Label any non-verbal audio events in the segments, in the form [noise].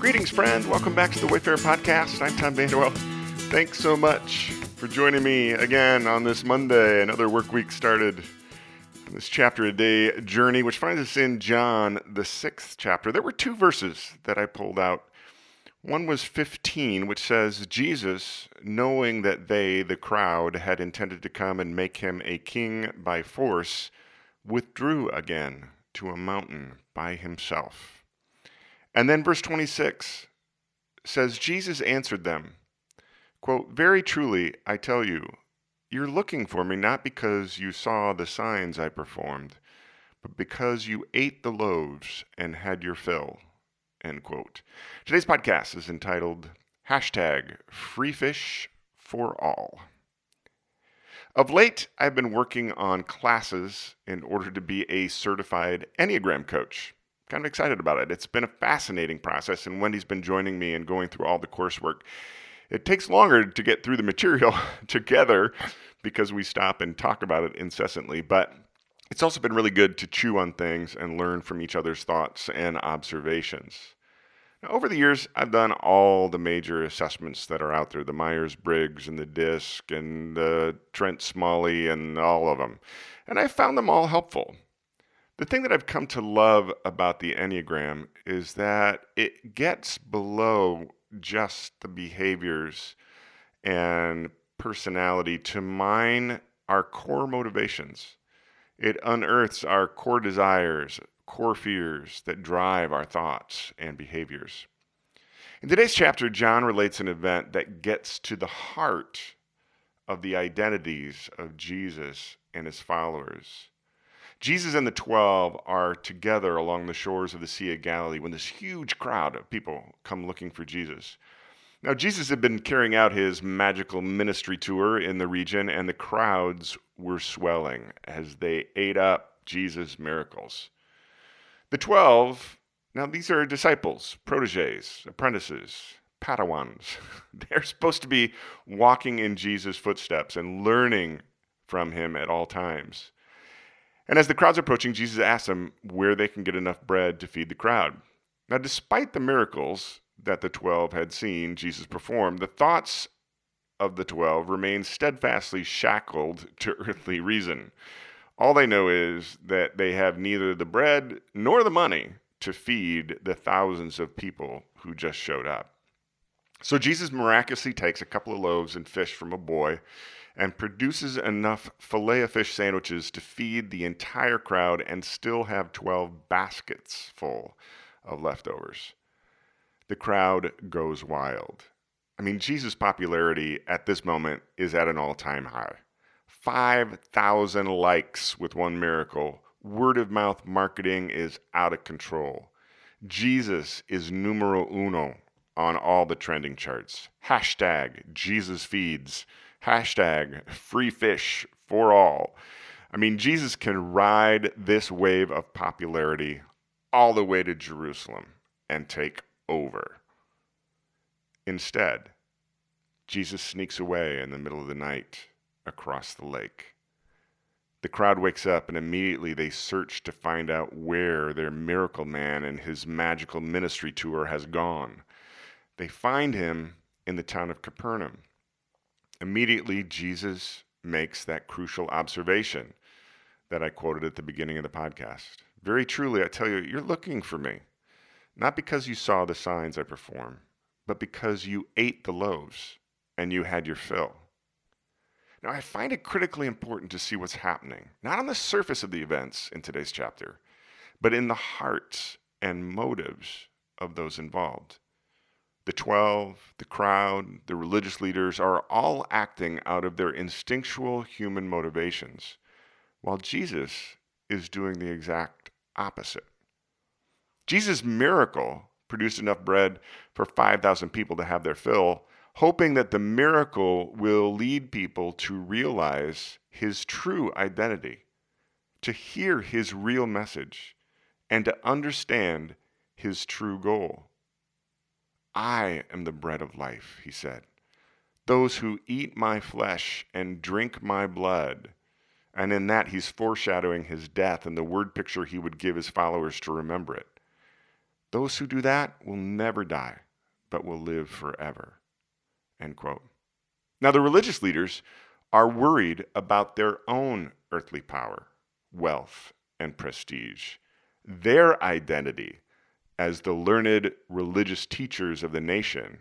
Greetings, friend. Welcome back to the Wayfarer Podcast. I'm Tom Vanderwell. Thanks so much for joining me again on this Monday. Another work week started. This chapter a day journey, which finds us in John, the sixth chapter. There were two verses that I pulled out. One was 15, which says, Jesus, knowing that they, the crowd, had intended to come and make him a king by force, withdrew again to a mountain by himself. And then verse 26 says, Jesus answered them, quote, Very truly, I tell you, you're looking for me not because you saw the signs I performed, but because you ate the loaves and had your fill. End quote. Today's podcast is entitled hashtag free fish for all. Of late, I've been working on classes in order to be a certified Enneagram coach kind of excited about it. It's been a fascinating process, and Wendy's been joining me and going through all the coursework. It takes longer to get through the material [laughs] together because we stop and talk about it incessantly, but it's also been really good to chew on things and learn from each other's thoughts and observations. Now, over the years, I've done all the major assessments that are out there the Myers Briggs and the DISC and the Trent Smalley and all of them. And I found them all helpful. The thing that I've come to love about the Enneagram is that it gets below just the behaviors and personality to mine our core motivations. It unearths our core desires, core fears that drive our thoughts and behaviors. In today's chapter, John relates an event that gets to the heart of the identities of Jesus and his followers. Jesus and the 12 are together along the shores of the Sea of Galilee when this huge crowd of people come looking for Jesus. Now, Jesus had been carrying out his magical ministry tour in the region, and the crowds were swelling as they ate up Jesus' miracles. The 12, now these are disciples, proteges, apprentices, Padawans. [laughs] They're supposed to be walking in Jesus' footsteps and learning from him at all times. And as the crowd's are approaching, Jesus asks them where they can get enough bread to feed the crowd. Now, despite the miracles that the 12 had seen Jesus perform, the thoughts of the 12 remain steadfastly shackled to [laughs] earthly reason. All they know is that they have neither the bread nor the money to feed the thousands of people who just showed up. So Jesus miraculously takes a couple of loaves and fish from a boy and produces enough filet of fish sandwiches to feed the entire crowd and still have 12 baskets full of leftovers. The crowd goes wild. I mean, Jesus' popularity at this moment is at an all time high. 5,000 likes with one miracle. Word of mouth marketing is out of control. Jesus is numero uno on all the trending charts. Hashtag Jesus feeds hashtag free fish for all. I mean, Jesus can ride this wave of popularity all the way to Jerusalem and take over. Instead, Jesus sneaks away in the middle of the night across the lake. The crowd wakes up and immediately they search to find out where their miracle man and his magical ministry tour has gone. They find him in the town of Capernaum. Immediately, Jesus makes that crucial observation that I quoted at the beginning of the podcast. Very truly, I tell you, you're looking for me, not because you saw the signs I perform, but because you ate the loaves and you had your fill. Now, I find it critically important to see what's happening, not on the surface of the events in today's chapter, but in the hearts and motives of those involved. The 12, the crowd, the religious leaders are all acting out of their instinctual human motivations, while Jesus is doing the exact opposite. Jesus' miracle produced enough bread for 5,000 people to have their fill, hoping that the miracle will lead people to realize his true identity, to hear his real message, and to understand his true goal. I am the bread of life, he said. Those who eat my flesh and drink my blood. And in that, he's foreshadowing his death and the word picture he would give his followers to remember it. Those who do that will never die, but will live forever. End quote. Now, the religious leaders are worried about their own earthly power, wealth, and prestige, their identity as the learned religious teachers of the nation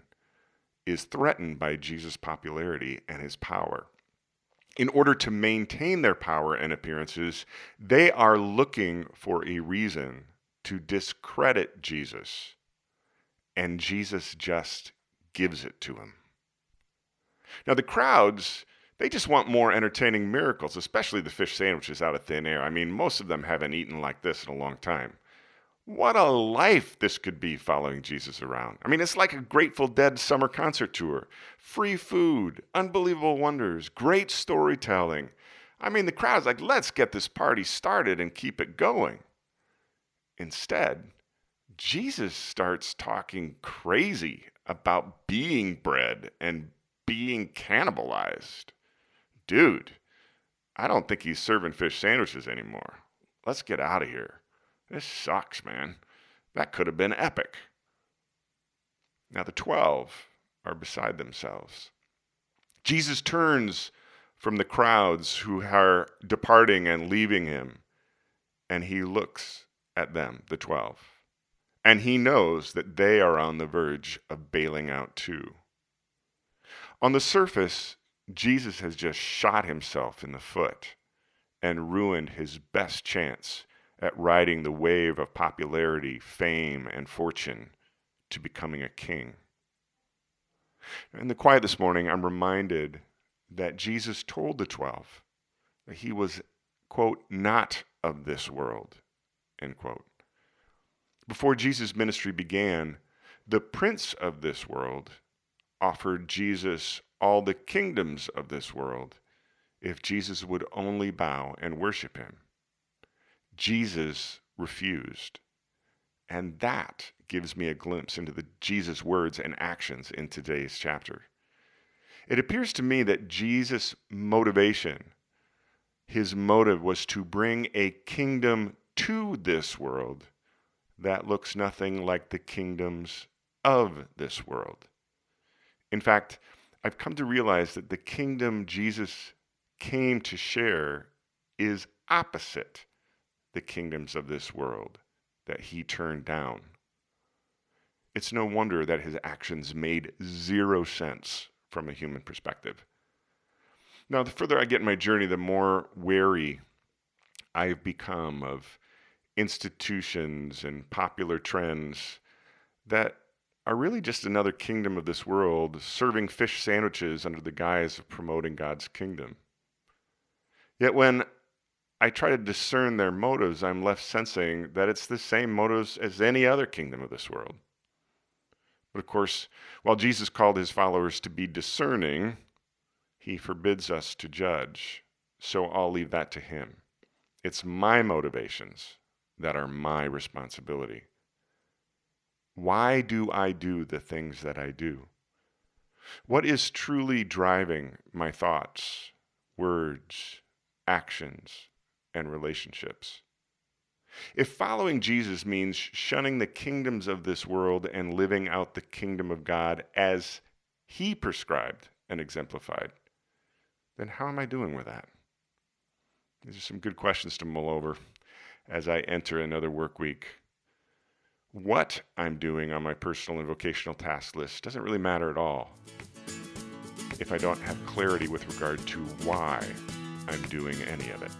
is threatened by Jesus' popularity and his power. In order to maintain their power and appearances, they are looking for a reason to discredit Jesus, and Jesus just gives it to him. Now, the crowds, they just want more entertaining miracles, especially the fish sandwiches out of thin air. I mean, most of them haven't eaten like this in a long time. What a life this could be following Jesus around. I mean, it's like a Grateful Dead summer concert tour. Free food, unbelievable wonders, great storytelling. I mean, the crowd's like, let's get this party started and keep it going. Instead, Jesus starts talking crazy about being bread and being cannibalized. Dude, I don't think he's serving fish sandwiches anymore. Let's get out of here. This sucks, man. That could have been epic. Now the 12 are beside themselves. Jesus turns from the crowds who are departing and leaving him, and he looks at them, the 12. And he knows that they are on the verge of bailing out too. On the surface, Jesus has just shot himself in the foot and ruined his best chance at riding the wave of popularity, fame, and fortune to becoming a king. In the quiet this morning, I'm reminded that Jesus told the twelve that he was, quote, not of this world, end quote. Before Jesus' ministry began, the prince of this world offered Jesus all the kingdoms of this world if Jesus would only bow and worship him. Jesus refused. And that gives me a glimpse into the Jesus words and actions in today's chapter. It appears to me that Jesus' motivation, his motive was to bring a kingdom to this world that looks nothing like the kingdoms of this world. In fact, I've come to realize that the kingdom Jesus came to share is opposite the kingdoms of this world that he turned down. It's no wonder that his actions made zero sense from a human perspective. Now, the further I get in my journey, the more wary I've become of institutions and popular trends that are really just another kingdom of this world serving fish sandwiches under the guise of promoting God's kingdom. Yet when I try to discern their motives, I'm left sensing that it's the same motives as any other kingdom of this world. But of course, while Jesus called his followers to be discerning, he forbids us to judge. So I'll leave that to him. It's my motivations that are my responsibility. Why do I do the things that I do? What is truly driving my thoughts, words, actions, and relationships. If following Jesus means shunning the kingdoms of this world and living out the kingdom of God as he prescribed and exemplified, then how am I doing with that? These are some good questions to mull over as I enter another work week. What I'm doing on my personal and vocational task list doesn't really matter at all if I don't have clarity with regard to why I'm doing any of it.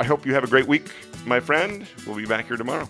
I hope you have a great week, my friend. We'll be back here tomorrow.